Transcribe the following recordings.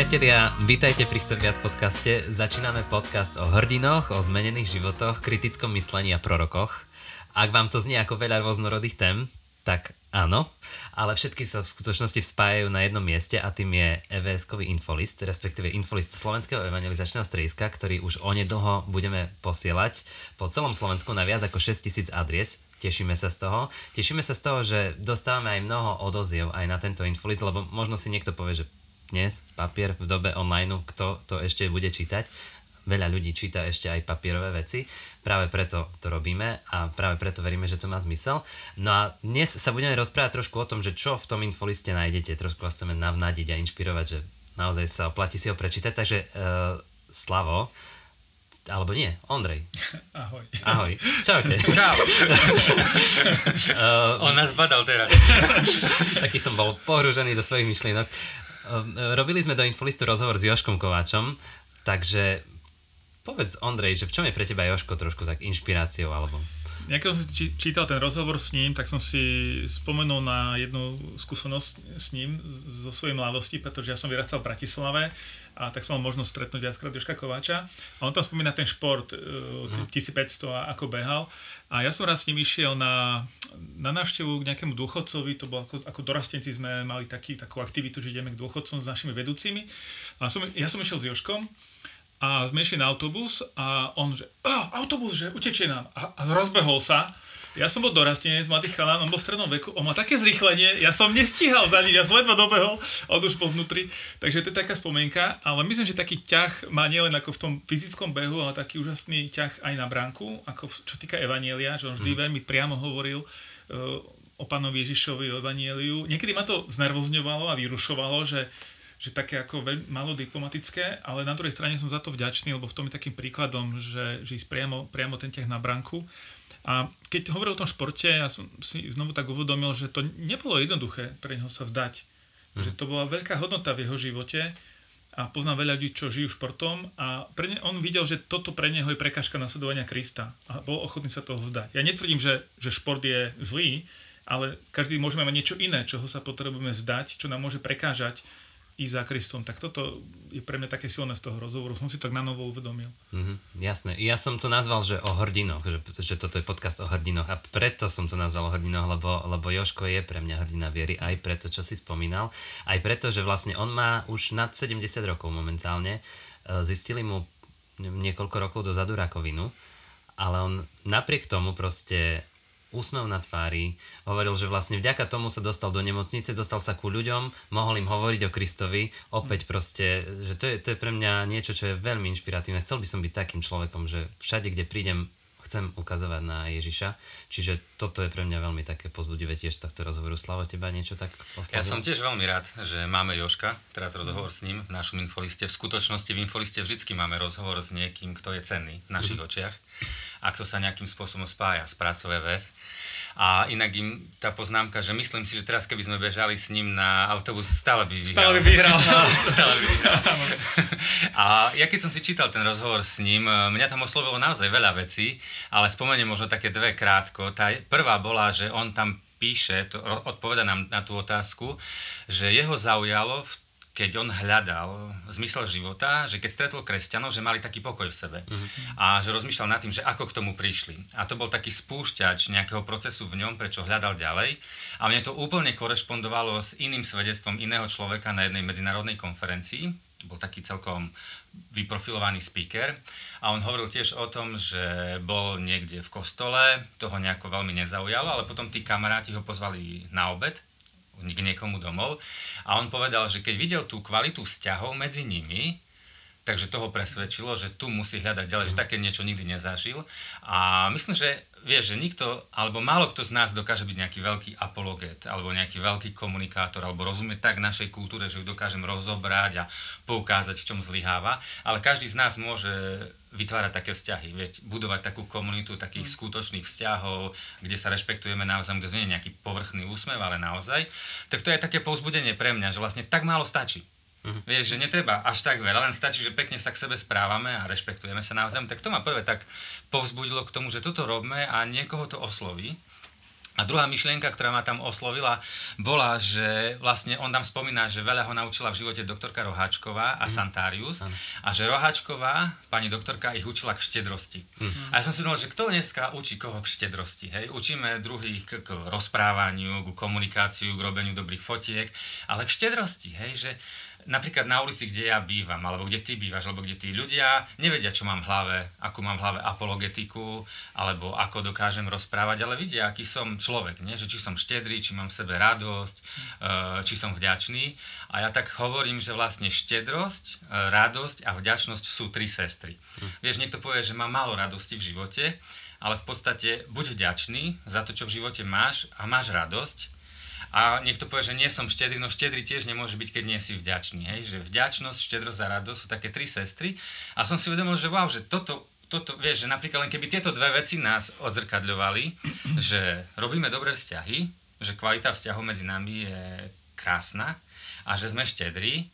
Priatelia, vítajte pri Chcem viac podcaste. Začíname podcast o hrdinoch, o zmenených životoch, kritickom myslení a prorokoch. Ak vám to znie ako veľa rôznorodých tém, tak áno, ale všetky sa v skutočnosti spájajú na jednom mieste a tým je EVS-kový infolist, respektíve infolist Slovenského evangelizačného strediska, ktorý už onedlho budeme posielať po celom Slovensku na viac ako 6000 adries. Tešíme sa z toho. Tešíme sa z toho, že dostávame aj mnoho odoziev aj na tento infolist, lebo možno si niekto povie, že dnes papier v dobe online, kto to ešte bude čítať. Veľa ľudí číta ešte aj papierové veci, práve preto to robíme a práve preto veríme, že to má zmysel. No a dnes sa budeme rozprávať trošku o tom, že čo v tom infoliste nájdete. Trošku vás chceme navnadiť a inšpirovať, že naozaj sa oplatí si ho prečítať. Takže uh, Slavo, alebo nie, Ondrej. Ahoj. Ahoj. Čaute. Čau. uh, On nás badal teraz. Taký som bol pohrúžený do svojich myšlienok. Ehm, robili sme do Infolistu rozhovor s Joškom Kováčom, takže povedz Ondrej, že v čom je pre teba Joško trošku tak inšpiráciou alebo... Ja keď som si čítal ten rozhovor s ním, tak som si spomenul na jednu skúsenosť s ním zo svojej mladosti, pretože ja som vyrastal v Bratislave a tak som mal možnosť stretnúť viackrát Joška Kováča. A on tam spomína ten šport, 1500 e, a ako behal. A ja som raz s ním išiel na, na návštevu k nejakému dôchodcovi, to bolo ako, ako dorastenci sme mali taký, takú aktivitu, že ideme k dôchodcom s našimi vedúcimi. A som, ja som išiel s Joškom a išli na autobus a on že, oh, autobus, že utečie nám. A, a rozbehol sa ja som bol dorastenec, mladý chalán, on bol v strednom veku, on má také zrýchlenie, ja som nestíhal za ním, ja som ledva dobehol, on už bol vnútri. Takže to je taká spomienka, ale myslím, že taký ťah má nielen ako v tom fyzickom behu, ale taký úžasný ťah aj na bránku, ako čo týka Evanielia, že on vždy mm. veľmi priamo hovoril uh, o pánovi Ježišovi, o Evanieliu. Niekedy ma to znervozňovalo a vyrušovalo, že že také ako veľ, malo diplomatické, ale na druhej strane som za to vďačný, lebo v tom je takým príkladom, že, že ísť priamo, priamo ten ťah na branku. A keď hovoril o tom športe, ja som si znovu tak uvedomil, že to nebolo jednoduché pre neho sa vzdať. Mm. Že to bola veľká hodnota v jeho živote a poznám veľa ľudí, čo žijú športom a pre ne, on videl, že toto pre neho je prekážka nasledovania Krista a bol ochotný sa toho vzdať. Ja netvrdím, že, že šport je zlý, ale každý môžeme mať niečo iné, čoho sa potrebujeme vzdať, čo nám môže prekážať ísť za Kristom. Tak toto je pre mňa také silné z toho rozhovoru. Som si tak na novo uvedomil. Mm-hmm, jasné. Ja som to nazval, že o hrdinoch, že, že toto je podcast o hrdinoch a preto som to nazval o hrdinoch, lebo, lebo Joško je pre mňa hrdina viery, aj preto, čo si spomínal, aj preto, že vlastne on má už nad 70 rokov momentálne. E, zistili mu niekoľko rokov dozadu rakovinu, ale on napriek tomu proste úsmev na tvári, hovoril, že vlastne vďaka tomu sa dostal do nemocnice, dostal sa ku ľuďom, mohol im hovoriť o Kristovi, opäť proste, že to je, to je pre mňa niečo, čo je veľmi inšpiratívne. Chcel by som byť takým človekom, že všade, kde prídem, chcem ukazovať na Ježiša. Čiže toto je pre mňa veľmi také pozbudivé tiež z tohto rozhovoru. Slavo, teba niečo tak oslavil? Ja som tiež veľmi rád, že máme Joška, teraz rozhovor s ním v našom infoliste. V skutočnosti v infoliste vždycky máme rozhovor s niekým, kto je cenný v našich mm-hmm. očiach a kto sa nejakým spôsobom spája s prácou VS. A inak im tá poznámka, že myslím si, že teraz keby sme bežali s ním na autobus, stále by vyhral. Stále by vyhral. stále by vyhral. a ja keď som si čítal ten rozhovor s ním, mňa tam oslovilo naozaj veľa vecí, ale spomeniem možno také dve krátko. Tá prvá bola, že on tam píše, to odpoveda nám na tú otázku, že jeho zaujalo v keď on hľadal zmysel života, že keď stretol kresťanov, že mali taký pokoj v sebe uh-huh. a že rozmýšľal nad tým, že ako k tomu prišli. A to bol taký spúšťač nejakého procesu v ňom, prečo hľadal ďalej. A mne to úplne korešpondovalo s iným svedectvom iného človeka na jednej medzinárodnej konferencii. To bol taký celkom vyprofilovaný speaker a on hovoril tiež o tom, že bol niekde v kostole, toho nejako veľmi nezaujalo, ale potom tí kamaráti ho pozvali na obed k niekomu domov. A on povedal, že keď videl tú kvalitu vzťahov medzi nimi, takže toho presvedčilo, že tu musí hľadať ďalej, že také niečo nikdy nezažil. A myslím, že vieš, že nikto, alebo málo kto z nás dokáže byť nejaký veľký apologet, alebo nejaký veľký komunikátor, alebo rozumieť tak našej kultúre, že ju dokážem rozobrať a poukázať, v čom zlyháva, ale každý z nás môže vytvárať také vzťahy, vieť, budovať takú komunitu takých mm. skutočných vzťahov, kde sa rešpektujeme navzájom, kde nie je nejaký povrchný úsmev, ale naozaj, tak to je také povzbudenie pre mňa, že vlastne tak málo stačí. Mm-hmm. Vieš, že netreba až tak veľa, len stačí, že pekne sa k sebe správame a rešpektujeme sa navzájom. Tak to ma prvé tak povzbudilo k tomu, že toto robme a niekoho to osloví. A druhá myšlienka, ktorá ma tam oslovila, bola, že vlastne on tam spomína, že veľa ho naučila v živote doktorka Roháčková a mm. Santarius mm. a že Roháčková, pani doktorka, ich učila k štedrosti. Mm. A ja som si myslel, že kto dneska učí koho k štedrosti, hej? Učíme druhých k, k rozprávaniu, k komunikáciu, k robeniu dobrých fotiek, ale k štedrosti, hej? Že napríklad na ulici, kde ja bývam, alebo kde ty bývaš, alebo kde tí ľudia nevedia, čo mám v hlave, ako mám v hlave apologetiku, alebo ako dokážem rozprávať, ale vidia, aký som človek, nie? že či som štedrý, či mám v sebe radosť, eh, či som vďačný. A ja tak hovorím, že vlastne štedrosť, eh, radosť a vďačnosť sú tri sestry. Hm. Vieš, niekto povie, že má málo radosti v živote, ale v podstate buď vďačný za to, čo v živote máš a máš radosť, a niekto povie, že nie som štedrý, no štedrý tiež nemôže byť, keď nie si vďačný. Hej? Že vďačnosť, štedrosť a radosť sú také tri sestry. A som si uvedomil, že wow, že toto, toto, vieš, že napríklad len keby tieto dve veci nás odzrkadľovali, že robíme dobré vzťahy, že kvalita vzťahov medzi nami je krásna a že sme štedrí,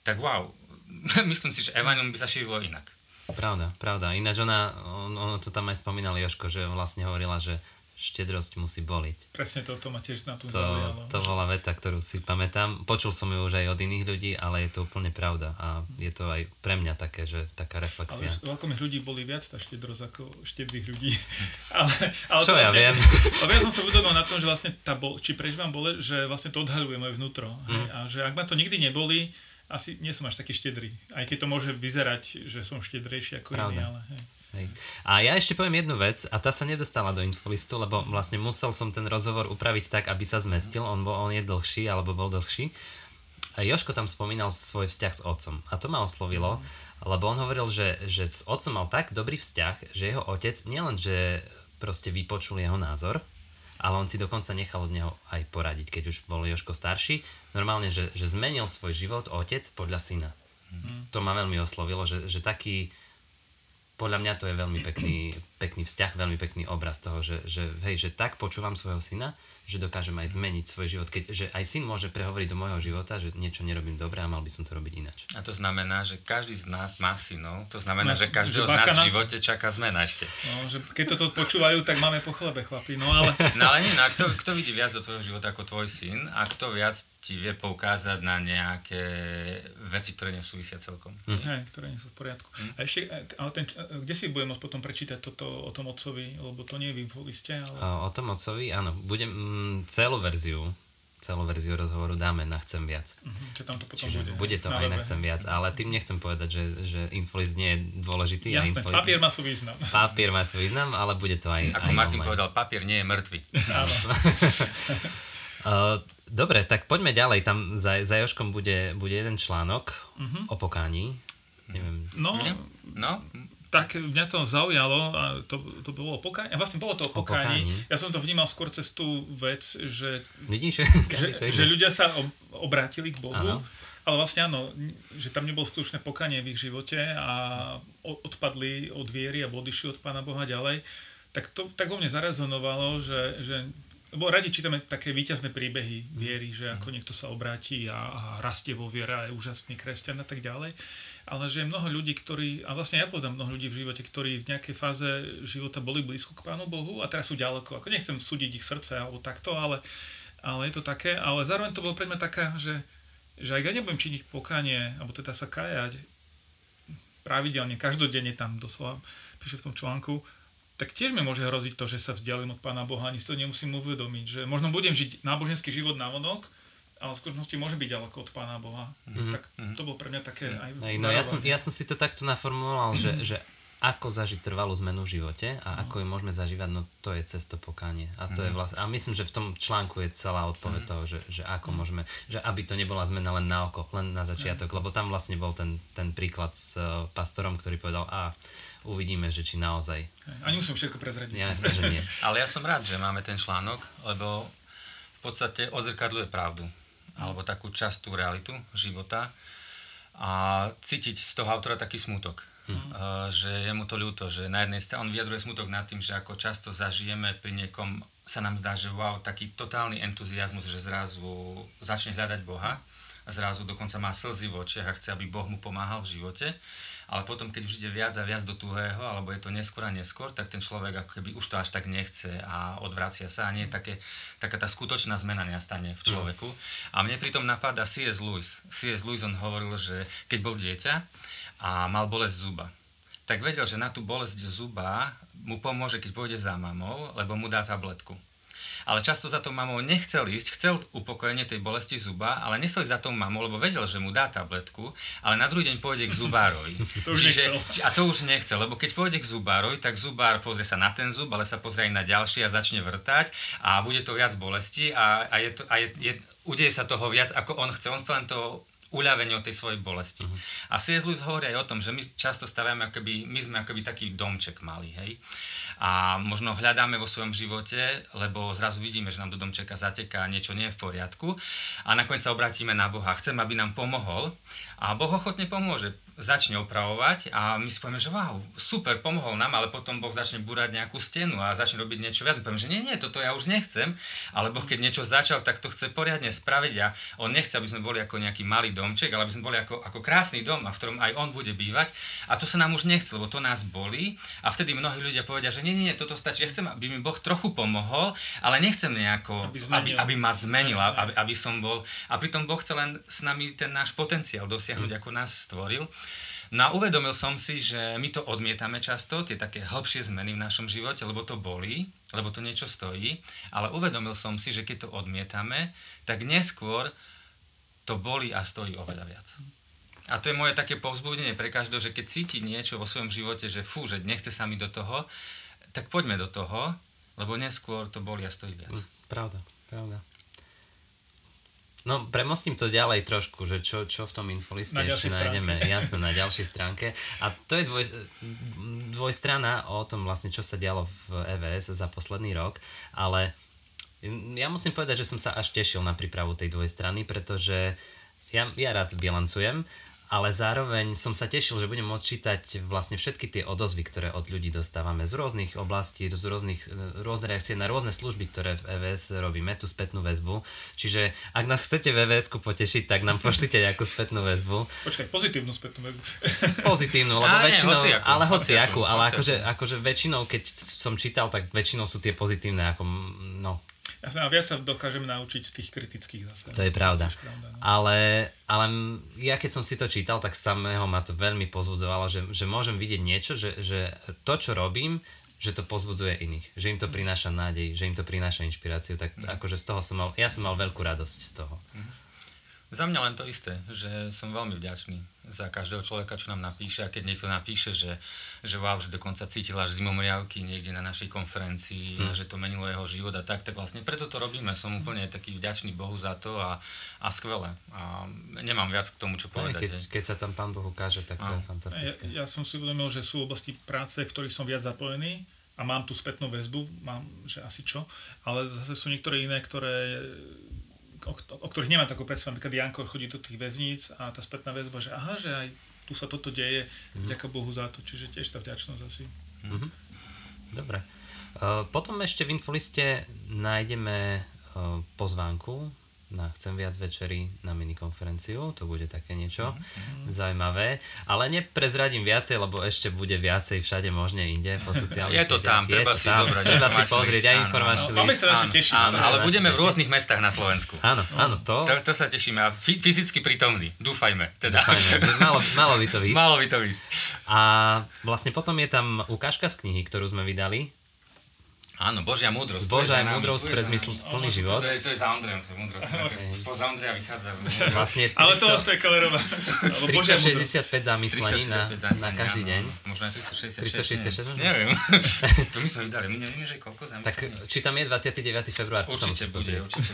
tak wow, myslím si, že Evangelium by sa šírilo inak. Pravda, pravda. Ináč ona, on, ono to tam aj spomínal Joško, že vlastne hovorila, že štedrosť musí boliť. Presne toto ma tiež na tú to, zaujalo. To bola veta, ktorú si pamätám. Počul som ju už aj od iných ľudí, ale je to úplne pravda. A je to aj pre mňa také, že taká reflexia. Ale veľkomých ľudí boli viac tá štedrosť ako štedrých ľudí. ale, ale Čo ja vlastne, viem? Ale ja som sa uvedomil na tom, že vlastne tá bol, či prežívam bole, že vlastne to odhaľuje moje vnútro. Mm. A že ak ma to nikdy neboli, asi nie som až taký štedrý. Aj keď to môže vyzerať, že som štedrejší ako Pravda. iný, ale hej. Hej. A ja ešte poviem jednu vec, a tá sa nedostala do infolistu, lebo vlastne musel som ten rozhovor upraviť tak, aby sa zmestil, on, bol, on je dlhší, alebo bol dlhší. A Joško tam spomínal svoj vzťah s otcom. A to ma oslovilo, lebo on hovoril, že, že s otcom mal tak dobrý vzťah, že jeho otec nielen, že proste vypočul jeho názor, ale on si dokonca nechal od neho aj poradiť, keď už bol Joško starší. Normálne, že, že zmenil svoj život otec podľa syna. Mm. To ma veľmi oslovilo, že, že taký, podľa mňa to je veľmi pekný, pekný vzťah, veľmi pekný obraz toho, že, že, hej, že tak počúvam svojho syna, že dokážem aj zmeniť svoj život, keď, že aj syn môže prehovoriť do môjho života, že niečo nerobím dobre a mal by som to robiť ináč. A to znamená, že každý z nás má synov, to znamená, no, že každého že z nás v živote čaká zmena ešte. No, že keď toto počúvajú, tak máme po chlebe, chlapi, no ale... No ale nie, no, a kto, kto vidí viac do tvojho života ako tvoj syn a kto viac ti vie poukázať na nejaké veci, ktoré nesúvisia celkom. Hm. Hej, ktoré nie sú v poriadku. Hm. A ešte, ale ten, kde si budem môcť potom prečítať toto o tom otcovi, lebo to nie je v infoliste, ale... O, o tom otcovi, áno. Budem mm, celú verziu celú verziu rozhovoru dáme na Chcem viac. Uh-huh, tam to potom Čiže bude, bude to na aj na Chcem viac, ale tým nechcem povedať, že, že infolist nie je dôležitý. Jasné, a papier má svoj význam. Papier má svoj význam, ale bude to aj Ako aj Martin online. povedal, papier nie je mŕtvy. Dobre, tak poďme ďalej. Tam za, za Joškom bude, bude jeden článok uh-huh. o pokání. Neviem. No, no, tak mňa to zaujalo a to, to bolo o pokáni. A vlastne bolo to o pokáni. Ja som to vnímal skôr cez tú vec, že, Vidíš, že, že ľudia sa obrátili k Bohu. Ano. Ale vlastne áno, že tam nebolo slušné pokanie v ich živote a odpadli od viery a odišli od Pána Boha ďalej. Tak to tak vo mne zarezonovalo, že, že lebo radi čítame také výťazné príbehy viery, že ako niekto sa obráti a, a rastie vo viere a je úžasný kresťan a tak ďalej. Ale že je mnoho ľudí, ktorí, a vlastne ja poznám mnoho ľudí v živote, ktorí v nejakej fáze života boli blízko k Pánu Bohu a teraz sú ďaleko. Ako nechcem súdiť ich srdce alebo takto, ale, ale je to také. Ale zároveň to bolo pre mňa taká, že, že ak ja nebudem činiť pokánie, alebo teda sa kajať pravidelne, každodenne tam doslova píše v tom článku, tak tiež mi môže hroziť to, že sa vzdialím od Pána Boha, ani si to nemusím uvedomiť, že možno budem žiť náboženský život na vonok, ale v skutočnosti môže byť ďaleko od Pána Boha. Mm-hmm. Tak to bolo pre mňa také mm-hmm. aj Ej, no ja som, ja som si to takto naformuloval, že, že ako zažiť trvalú zmenu v živote a no. ako ju môžeme zažívať, no to je cesto pokánie. A to mm. je vlastne, a myslím, že v tom článku je celá odpoveď mm. toho, že, že ako mm. môžeme, že aby to nebola zmena len na oko, len na začiatok, mm. lebo tam vlastne bol ten, ten príklad s uh, pastorom, ktorý povedal, a uvidíme, že či naozaj. Ani musím všetko prezradiť. Ja, že nie. Ale ja som rád, že máme ten článok, lebo v podstate ozrkadľuje pravdu. Alebo takú častú realitu života. A cítiť z toho autora taký smutok. Uh, že je mu to ľúto, že na jednej strane on vyjadruje smutok nad tým, že ako často zažijeme pri niekom, sa nám zdá, že wow, taký totálny entuziasmus, že zrazu začne hľadať Boha a zrazu dokonca má slzy v očiach a chce, aby Boh mu pomáhal v živote. Ale potom, keď už ide viac a viac do tuhého, alebo je to neskôr a neskôr, tak ten človek ako keby už to až tak nechce a odvracia sa a nie je také, taká tá skutočná zmena nastane v človeku. A mne pritom napadá C.S. Lewis. C.S. Lewis on hovoril, že keď bol dieťa a mal bolesť zuba, tak vedel, že na tú bolesť zuba mu pomôže, keď pôjde za mamou, lebo mu dá tabletku ale často za tou mamou nechcel ísť, chcel upokojenie tej bolesti zuba, ale nesel za tou mamou, lebo vedel, že mu dá tabletku, ale na druhý deň pôjde k zubárovi. to Čiže, a to už nechcel, lebo keď pôjde k zubárovi, tak zubár pozrie sa na ten zub, ale sa pozrie aj na ďalší a začne vrtať a bude to viac bolesti a, a, je to, a je, je, udeje sa toho viac, ako on chce. On chce len to uľavenie od tej svojej bolesti. Uh-huh. A C.S. Lewis hovorí aj o tom, že my často stavíme, akoby, my sme akoby taký domček malý, hej a možno hľadáme vo svojom živote, lebo zrazu vidíme, že nám do domčeka zateká, niečo nie je v poriadku a nakoniec sa obrátime na Boha. Chcem, aby nám pomohol a Boh ochotne pomôže začne opravovať a my si povieme, že wow, super, pomohol nám, ale potom Boh začne búrať nejakú stenu a začne robiť niečo viac. Poviem, že nie, nie, toto ja už nechcem, ale Boh keď niečo začal, tak to chce poriadne spraviť a On nechce, aby sme boli ako nejaký malý domček, ale aby sme boli ako, ako krásny dom, a v ktorom aj On bude bývať. A to sa nám už nechce, lebo to nás bolí. A vtedy mnohí ľudia povedia, že nie, nie, nie toto stačí. Ja chcem, aby mi Boh trochu pomohol, ale nechcem nejako, aby, aby, aby ma zmenil, aby, aby som bol. A pritom Boh chce len s nami ten náš potenciál dosiahnuť, mm. ako nás stvoril. No a uvedomil som si, že my to odmietame často, tie také hĺbšie zmeny v našom živote, lebo to bolí, lebo to niečo stojí, ale uvedomil som si, že keď to odmietame, tak neskôr to bolí a stojí oveľa viac. A to je moje také povzbudenie pre každého, že keď cíti niečo vo svojom živote, že fú, že nechce sa mi do toho, tak poďme do toho, lebo neskôr to boli a stojí viac. Pravda, pravda. No, premostím to ďalej trošku, že čo, čo v tom infoliste na ešte nájdeme. Jasne, na ďalšej stránke. A to je dvoj, dvojstrana o tom vlastne, čo sa dialo v EVS za posledný rok, ale ja musím povedať, že som sa až tešil na prípravu tej dvojstrany, pretože ja, ja rád bilancujem ale zároveň som sa tešil, že budem môcť čítať vlastne všetky tie odozvy, ktoré od ľudí dostávame z rôznych oblastí, z rôznych, rôzne reakcie na rôzne služby, ktoré v EVS robíme, tú spätnú väzbu. Čiže ak nás chcete v EVS-ku potešiť, tak nám pošlite nejakú spätnú väzbu. Počkaj, pozitívnu spätnnú väzbu. Pozitívnu, lebo Á, väčšinou, nie, hociakú, ale hociakú, ale akože, akože väčšinou, keď som čítal, tak väčšinou sú tie pozitívne, ako no, a viac sa dokážeme naučiť z tých kritických zase. To je pravda. To je pravda no. ale, ale ja keď som si to čítal, tak samého ma to veľmi pozbudzovalo, že, že môžem vidieť niečo, že, že to, čo robím, že to pozbudzuje iných, že im to prináša nádej, že im to prináša inšpiráciu, tak mm. akože z toho som mal, ja som mal veľkú radosť z toho. Mm. Za mňa len to isté, že som veľmi vďačný za každého človeka, čo nám napíše a keď niekto napíše, že, že wow, že dokonca cítil až zimomriavky niekde na našej konferencii hmm. a že to menilo jeho život a tak, tak vlastne preto to robíme. Som úplne taký vďačný Bohu za to a, a skvelé. A nemám viac k tomu, čo povedať. Keď, keď sa tam Pán Boh ukáže, tak to a. je fantastické. Ja, ja som si uvedomil, že sú oblasti práce, v ktorých som viac zapojený a mám tú spätnú väzbu, mám, že asi čo, ale zase sú niektoré iné, ktoré o, o ktorých nemám takú predstavu. Napríklad Janko chodí do tých väzníc a tá spätná väzba, že aha, že aj tu sa toto deje, mm-hmm. Bohu za to, čiže tiež tá vďačnosť asi. Mm-hmm. Dobre. Uh, potom ešte v infoliste nájdeme uh, pozvánku na Chcem viac večery na minikonferenciu, to bude také niečo mm-hmm. zaujímavé, ale neprezradím viacej, lebo ešte bude viacej všade možne inde po sociálnych Je to tam, je treba to si tam, zobrať. Treba si pozrieť aj informačný list. Máme sa na čo tešiť. Áno, ale budeme v rôznych mestách na Slovensku. Áno, áno, to... To, to sa tešíme a fyzicky prítomný, dúfajme. Teda. Dúfajme, malo, malo by to výsť. Malo by to výsť. A vlastne potom je tam ukážka z knihy, ktorú sme vydali, Áno, Božia múdrosť. Božia múdrosť pre zmysl plný život. To je, to je za Ondrejom, to je múdrosť. Spoza Ondreja vychádza. Vlastne 300, Ale to, to je Kalerová. 365 zamyslení na, na každý deň. Možno aj 366. 366? Neviem. to my sme vydali. My nevieme, že koľko zamyslení. Tak či tam je 29. február? Určite bude, určite.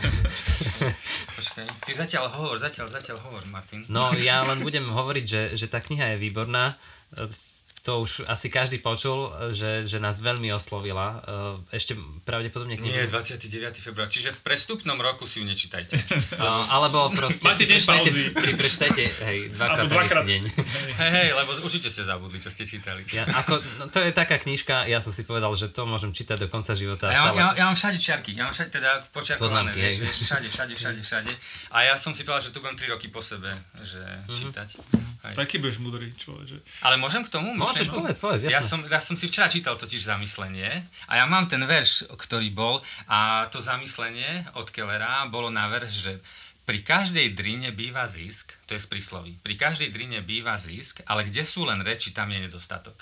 Počkaj. Ty zatiaľ hovor, zatiaľ, zatiaľ hovor, Martin. No, ja len budem hovoriť, že, že tá kniha je výborná to už asi každý počul, že, že nás veľmi oslovila. Eh, ešte pravdepodobne knihu. Nie, 29. február, čiže v prestupnom roku si ju nečítajte. No, alebo proste si prečtajte, si prečtajte hej, dvakrát dvakrát. deň. hej, hej, lebo určite ste zabudli, čo ste čítali. Ja, ako, no, to je taká knižka, ja som si povedal, že to môžem čítať do konca života. A ja, mám, stále. ja, ja mám všade čiarky, ja mám všade teda počiarkované, Poznámky, vieš, hej. vieš, všade, všade, všade, všade. A ja som si povedal, že tu budem 3 roky po sebe, že Mhm. čítať. Hej. Taký budeš mudrý človek, že... Ale môžem k tomu? Môžeš, myšlienku? povedz, povedz, jasné. Ja som, ja som si včera čítal totiž zamyslenie a ja mám ten verš, ktorý bol a to zamyslenie od Kellera bolo na verš, že pri každej drine býva zisk, to je z prísloví, pri každej drine býva zisk, ale kde sú len reči, tam je nedostatok.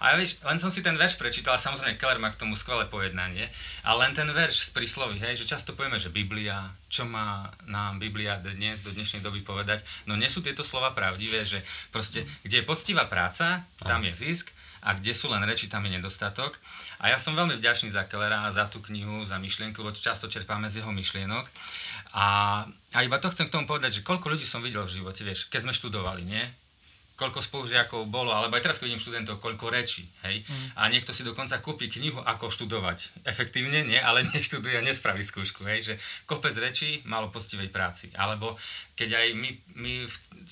A ja vieš, len som si ten verš prečítal, a samozrejme Keller má k tomu skvelé pojednanie, a len ten verš z prísloví, hej, že často povieme, že Biblia, čo má nám Biblia dnes, do dnešnej doby povedať, no nie sú tieto slova pravdivé, že proste, kde je poctivá práca, tam je zisk, a kde sú len reči, tam je nedostatok. A ja som veľmi vďačný za Kellera, za tú knihu, za myšlienky, lebo často čerpáme z jeho myšlienok. A, a iba to chcem k tomu povedať, že koľko ľudí som videl v živote, vieš, keď sme študovali, nie? koľko spolužiakov bolo, alebo aj teraz, keď vidím študentov, koľko rečí, hej. Mm. A niekto si dokonca kúpi knihu, ako študovať. Efektívne, nie, ale neštuduje a nespraví skúšku, hej, že kopec rečí, málo poctivej práci. Alebo keď aj my, my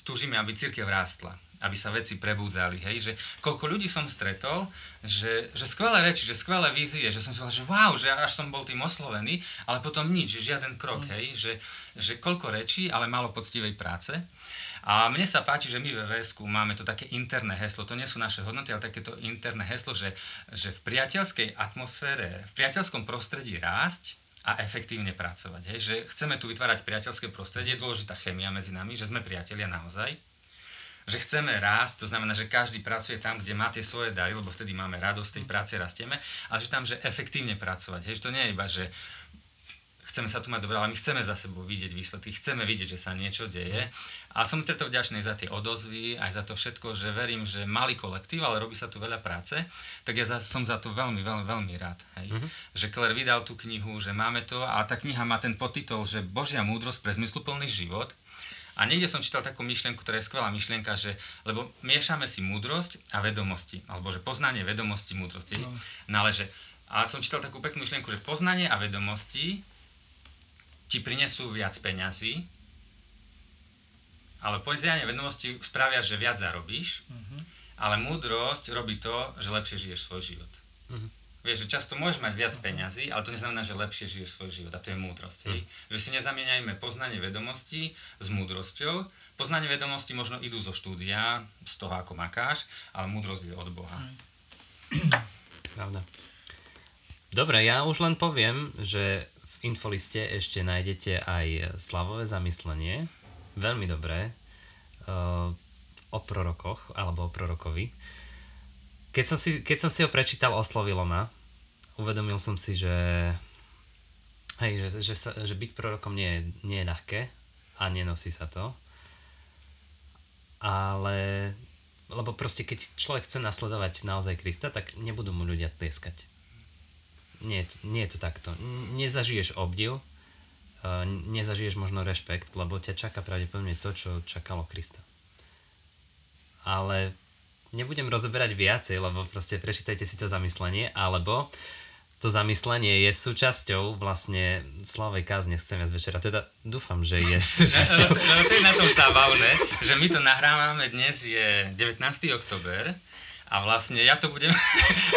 túžime, aby církev rástla, aby sa veci prebudzali, hej, že koľko ľudí som stretol, že, že skvelé reči, že skvelé vízie, že som si povedal, že wow, že až som bol tým oslovený, ale potom nič, žiaden krok, hej, že, že koľko rečí, ale málo poctivej práce. A mne sa páči, že my ve VSK máme to také interné heslo, to nie sú naše hodnoty, ale takéto interné heslo, že, že v priateľskej atmosfére, v priateľskom prostredí rásť a efektívne pracovať. Hej? Že chceme tu vytvárať priateľské prostredie, je dôležitá chemia medzi nami, že sme priatelia naozaj že chceme rásť, to znamená, že každý pracuje tam, kde má tie svoje dary, lebo vtedy máme radosť tej práce, rastieme, ale že tam, že efektívne pracovať. Hej, že to nie je iba, že chceme sa tu mať dobre, ale my chceme za sebou vidieť výsledky, chceme vidieť, že sa niečo deje. A som preto vďačný za tie odozvy, aj za to všetko, že verím, že malý kolektív, ale robí sa tu veľa práce, tak ja za, som za to veľmi, veľmi, veľmi rád. Hej. Mm-hmm. Že Keller vydal tú knihu, že máme to a tá kniha má ten podtitol, že Božia múdrosť pre zmysluplný život. A niekde som čítal takú myšlienku, ktorá je skvelá myšlienka, že lebo miešame si múdrosť a vedomosti, alebo že poznanie vedomosti múdrosti. No. no ale že, a som čítal takú peknú myšlienku, že poznanie a vedomosti ti prinesú viac peňazí, ale poznanie vedomosti spravia, že viac zarobíš, uh-huh. ale múdrosť robí to, že lepšie žiješ svoj život. Uh-huh. Vieš, že často môžeš mať viac peňazí, ale to neznamená, že lepšie žiješ svoj život. A to je múdrosť. Hej? Že si nezamieňajme poznanie vedomostí s múdrosťou. Poznanie vedomostí možno idú zo štúdia, z toho, ako makáš, ale múdrosť je od Boha. Pravda. Dobre, ja už len poviem, že v infoliste ešte nájdete aj slavové zamyslenie. Veľmi dobré. Uh, o prorokoch, alebo o prorokovi. Keď som, si, keď som si ho prečítal, oslovilo ma. Uvedomil som si, že, hej, že, že, sa, že byť prorokom nie je, nie je ľahké a nenosí sa to. Ale, lebo proste keď človek chce nasledovať naozaj Krista, tak nebudú mu ľudia tlieskať. Nie, nie je to takto. Nezažiješ obdiv, nezažiješ možno rešpekt, lebo ťa čaká pravdepodobne to, čo čakalo Krista. Ale nebudem rozoberať viacej, lebo proste prečítajte si to zamyslenie, alebo to zamyslenie je súčasťou vlastne Slavej kázne Chcem viac večera. Teda dúfam, že je súčasťou. No, no, to je na tom zábavné, že my to nahrávame dnes je 19. oktober a vlastne ja to budem...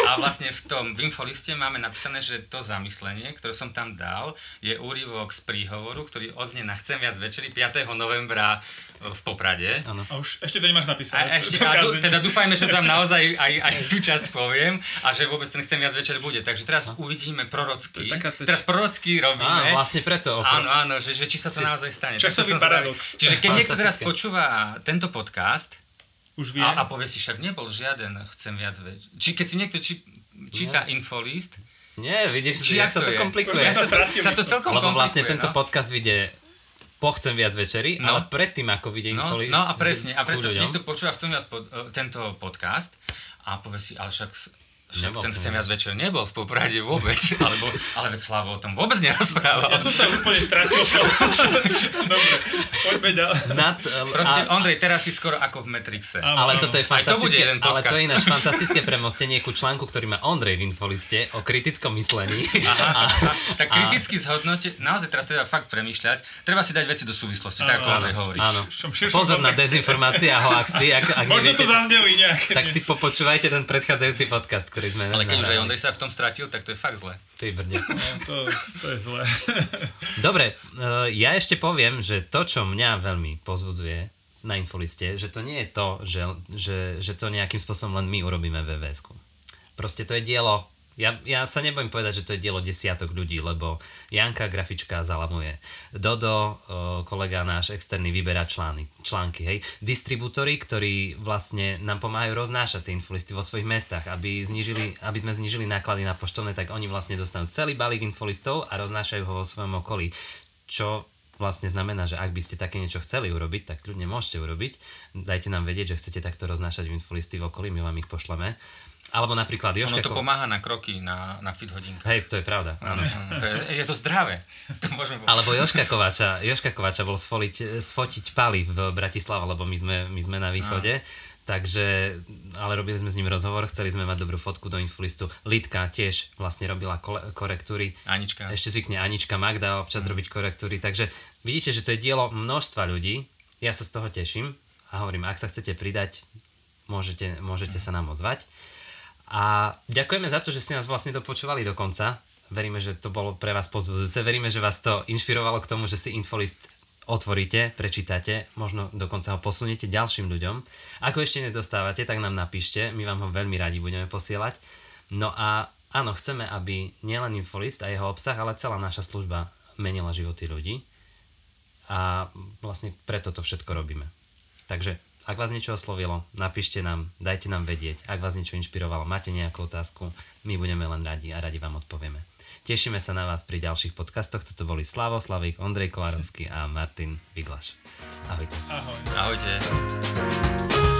A vlastne v tom v infoliste máme napísané, že to zamyslenie, ktoré som tam dal, je úryvok z príhovoru, ktorý odznie na Chcem viac večeri 5. novembra v Poprade. Ano. A už ešte to nemáš napísané. A, ešte, a du, teda dúfajme, že tam naozaj aj, aj tú časť poviem a že vôbec ten Chcem viac večer bude. Takže teraz no. uvidíme prorocky. Taká Teraz prorocky robíme. Á, vlastne preto. Opr- áno, áno, že, že či sa to naozaj stane. Časový paradox. Čiže keď niekto teraz počúva tento podcast, už vie. A, a povie si, však nebol žiaden, chcem viac veď. Či keď si niekto či, číta Nie. infolist, Nie, vidíš, či jak sa to je? komplikuje. Ja sa, to, sa to celkom Lebo komplikuje, vlastne tento no? podcast vyjde po Chcem viac večeri, No. ale predtým, ako vyjde No, infolist. no a presne, a presne si niekto počúva, chcem viac pod, tento podcast a povie si, ale však Však ten chcem viac večer nebol v Poprade vôbec, alebo, ale veď Slavo o tom vôbec nerozprával. Ja som sa úplne stratil. Dobre, poďme ďalej. Nad, Proste, a, Ondrej, teraz si skoro ako v Matrixe. Ale áno. toto je Aj to bude fantastické, jeden ale to je ináč fantastické premostenie ku článku, ktorý má Ondrej v Infoliste o kritickom myslení. Aha, A- tak kriticky zhodnote, naozaj teraz treba fakt premýšľať, treba si dať veci do súvislosti, tak ako Ondrej hovorí. Áno. Pozor na dezinformácie a hoaxy. Ak, ak Možno neviete, tu zazneli nejaké. tak si popočúvajte ten predchádzajúci podcast, ktorý sme Ale keď už aj. Ondrej sa v tom stratil, tak to je fakt zle. Ty brde. No, to, to je zlé. Dobre, eh, ja ešte poviem, že to, čo mňa veľmi pozbudzuje na infoliste, že to nie je to, že, že, že to nejakým spôsobom len my urobíme VVS-ku. Proste to je dielo, ja, ja sa nebojím povedať, že to je dielo desiatok ľudí, lebo Janka, grafička, zalamuje. Dodo, kolega náš externý, vyberá člány, články, hej. Distribútory, ktorí vlastne nám pomáhajú roznášať tie infolisty vo svojich mestách, aby, znížili, aby sme znížili náklady na poštovné, tak oni vlastne dostanú celý balík infolistov a roznášajú ho vo svojom okolí. Čo vlastne znamená, že ak by ste také niečo chceli urobiť, tak ľudne môžete urobiť. Dajte nám vedieť, že chcete takto roznášať infolisty v okolí, my vám ich pošleme. Alebo napríklad Ono Jožka... to pomáha na kroky, na, na fit hodinka. Hej, to je pravda. Áno. To je, je to zdravé. To môžeme povedať. Alebo Joška Kováča, Joška Kováča bol sfoliť, sfotiť Pali v Bratislave, lebo my sme, my sme na východe. Takže, ale robili sme s ním rozhovor, chceli sme mať dobrú fotku do infolistu. Lidka tiež vlastne robila kole- korektúry. Anička. Ešte zvykne Anička Magda občas robiť korektúry. Takže vidíte, že to je dielo množstva ľudí. Ja sa z toho teším a hovorím, ak sa chcete pridať, môžete, môžete sa nám ozvať. A ďakujeme za to, že ste nás vlastne dopočúvali do konca. Veríme, že to bolo pre vás pozbudzujúce. Veríme, že vás to inšpirovalo k tomu, že si Infolist otvoríte, prečítate, možno dokonca ho posuniete ďalším ľuďom. Ako ešte nedostávate, tak nám napíšte, my vám ho veľmi radi budeme posielať. No a áno, chceme, aby nielen Infolist a jeho obsah, ale celá naša služba menila životy ľudí. A vlastne preto to všetko robíme. Takže ak vás niečo oslovilo, napíšte nám, dajte nám vedieť. Ak vás niečo inšpirovalo, máte nejakú otázku, my budeme len radi a radi vám odpovieme. Tešíme sa na vás pri ďalších podcastoch. Toto boli Slavo Slavík, Ondrej Kolárovský a Martin Viglaš. Ahojte. Ahoj. Ahojte.